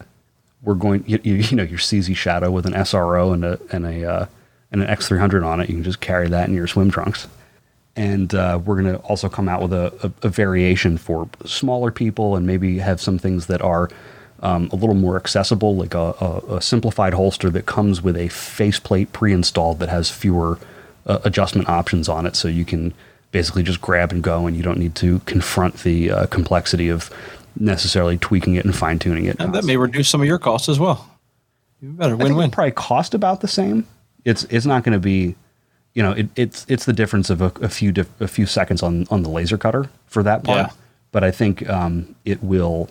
we're going you, you, know your CZ Shadow with an SRO and a and a uh, and an X300 on it. You can just carry that in your swim trunks. And uh, we're going to also come out with a, a, a variation for smaller people and maybe have some things that are um, a little more accessible, like a, a, a simplified holster that comes with a faceplate pre-installed that has fewer uh, adjustment options on it, so you can basically just grab and go, and you don't need to confront the uh, complexity of necessarily tweaking it and fine tuning it. And that may reduce some of your costs as well. You better win-win. probably cost about the same. It's it's not going to be, you know, it, it's it's the difference of a, a few dif- a few seconds on on the laser cutter for that part. Yeah. But I think um, it will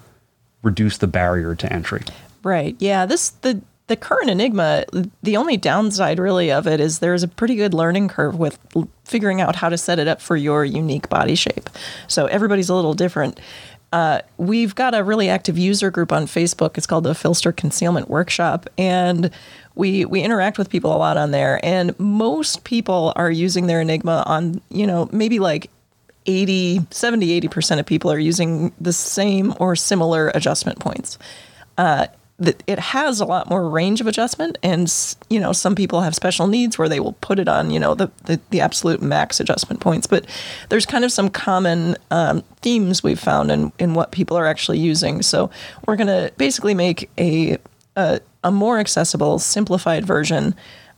reduce the barrier to entry. Right. Yeah. This the the current Enigma. The only downside really of it is there's a pretty good learning curve with figuring out how to set it up for your unique body shape. So everybody's a little different. Uh, we've got a really active user group on Facebook. It's called the PHLster Concealment Workshop, and we we interact with people a lot on there. And most people are using their Enigma on you know maybe like 80 70 80% of people are using the same or similar adjustment points uh, it has a lot more range of adjustment and you know some people have special needs where they will put it on you know the, the, the absolute max adjustment points. But there's kind of some common um, themes we've found in, in what people are actually using. So we're going to basically make a, a a more accessible simplified version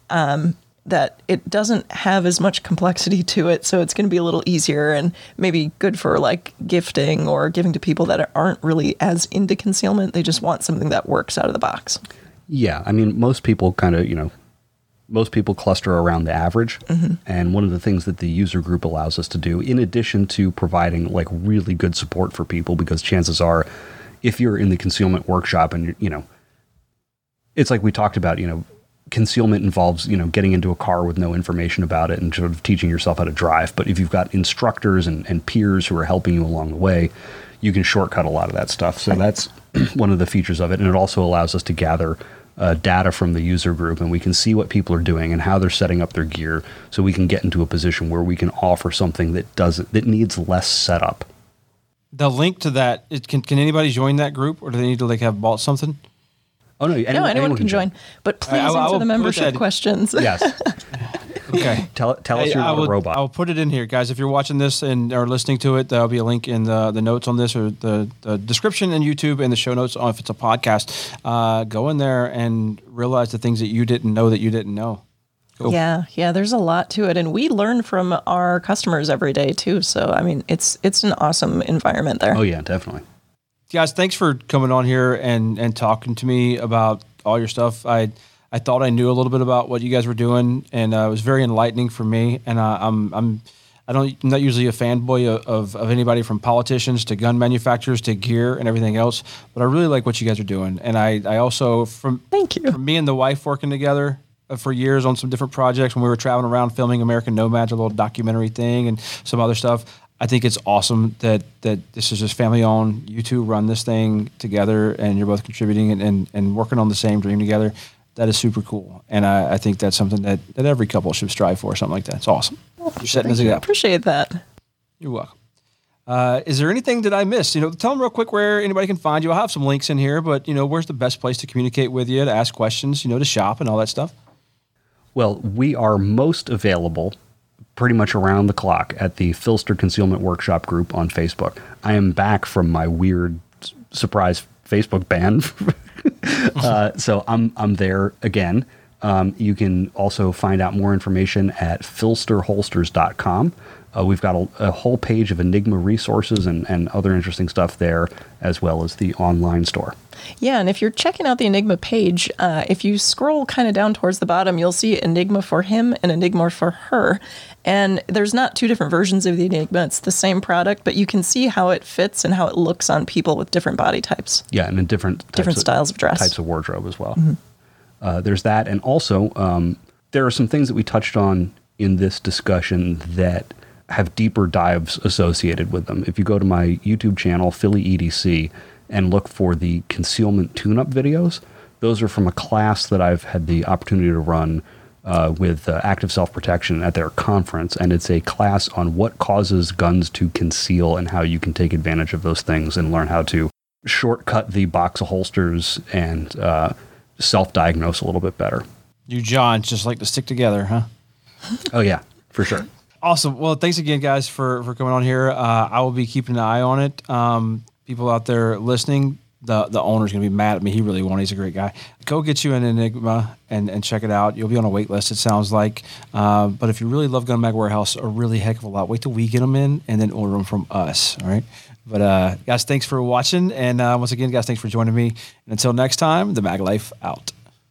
um, that it doesn't have as much complexity to it, so it's going to be a little easier and maybe good for like gifting or giving to people that aren't really as into concealment. They just want something that works out of the box. Yeah, I mean, most people kind of, you know, most people cluster around the average. Mm-hmm. And one of the things that the user group allows us to do, in addition to providing like really good support for people, because chances are, if you're in the concealment workshop and, you know, it's like we talked about, you know, concealment involves, you know, getting into a car with no information about it and sort of teaching yourself how to drive. But if you've got instructors and, and peers who are helping you along the way, you can shortcut a lot of that stuff. So that's one of the features of it. And it also allows us to gather uh, data from the user group and we can see what people are doing and how they're setting up their gear so we can get into a position where we can offer something that doesn't that needs less setup the link to that, it, can can anybody join that group, or do they need to like have bought something? Oh no no, anyone, can join, but please I- I answer put the membership questions. yes Okay. tell, tell us Hey, you're I not would- a robot I'll put it in here, guys. If you're watching this and are listening to it, there'll be a link in the, the notes on this or the, the description in YouTube and the show notes on if it's a podcast. Uh, go in there and realize the things that you didn't know that you didn't know. Cool. Yeah, yeah, there's a lot to it and we learn from our customers every day too. So, I mean, it's it's an awesome environment there. oh yeah definitely guys thanks for coming on here and and talking to me about all your stuff i i thought i knew a little bit about what you guys were doing and uh, it was very enlightening for me and uh, i'm i'm I don't, I'm not usually a fanboy of, of, anybody from politicians to gun manufacturers to gear and everything else, but I really like what you guys are doing. And I, I also, from, Thank you. from me and the wife working together uh, for years on some different projects when we were traveling around filming American Nomads, a little documentary thing, and some other stuff. I think it's awesome that that this is just family owned. You two run this thing together, and you're both contributing and, and, and working on the same dream together. That is super cool, and I, I think that's something that, that every couple should strive for. Something like that. It's awesome. You're setting Thank this you. I up. appreciate that. You're welcome. Uh, is there anything that I missed? You know, tell them real quick where anybody can find you. I'll have some links in here, but you know, where's the best place to communicate with you, to ask questions, you know, to shop and all that stuff? Well, we are most available pretty much around the clock at the PHLster Concealment Workshop group on Facebook. I am back from my weird surprise Facebook ban. uh, so I'm I'm there again. Um, you can also find out more information at phlsterholsters.com. Uh, we've got a, a whole page of Enigma resources and, and other interesting stuff there, as well as the online store. Yeah, and if you're checking out the Enigma page, uh, if you scroll kind of down towards the bottom, you'll see Enigma for him and Enigma for her. And there's not two different versions of the Enigma, it's the same product, but you can see how it fits and how it looks on people with different body types. Yeah, and in different types Different styles of dress. types of wardrobe as well. Uh, there's that, and also um, there are some things that we touched on in this discussion that have deeper dives associated with them. If you go to my YouTube channel, Philly EDC, and look for the concealment tune-up videos, those are from a class that I've had the opportunity to run uh, with uh, Active Self Protection at their conference, and it's a class on what causes guns to conceal and how you can take advantage of those things and learn how to shortcut the box of holsters and uh, self-diagnose a little bit better. You Johns just like to stick together, huh? Oh yeah, for sure. Awesome. Well, thanks again, guys, for for coming on here. Uh, I will be keeping an eye on it. Um, people out there listening, the the owner's gonna be mad at me. He really won't. He's a great guy. Go get you an Enigma and and check it out. You'll be on a wait list. It sounds like. Uh, but if you really love Gun Mag Warehouse a really heck of a lot, wait till we get them in and then order them from us. All right. But uh, guys, thanks for watching, and uh, once again, guys, thanks for joining me. And until next time, the Mag Life out.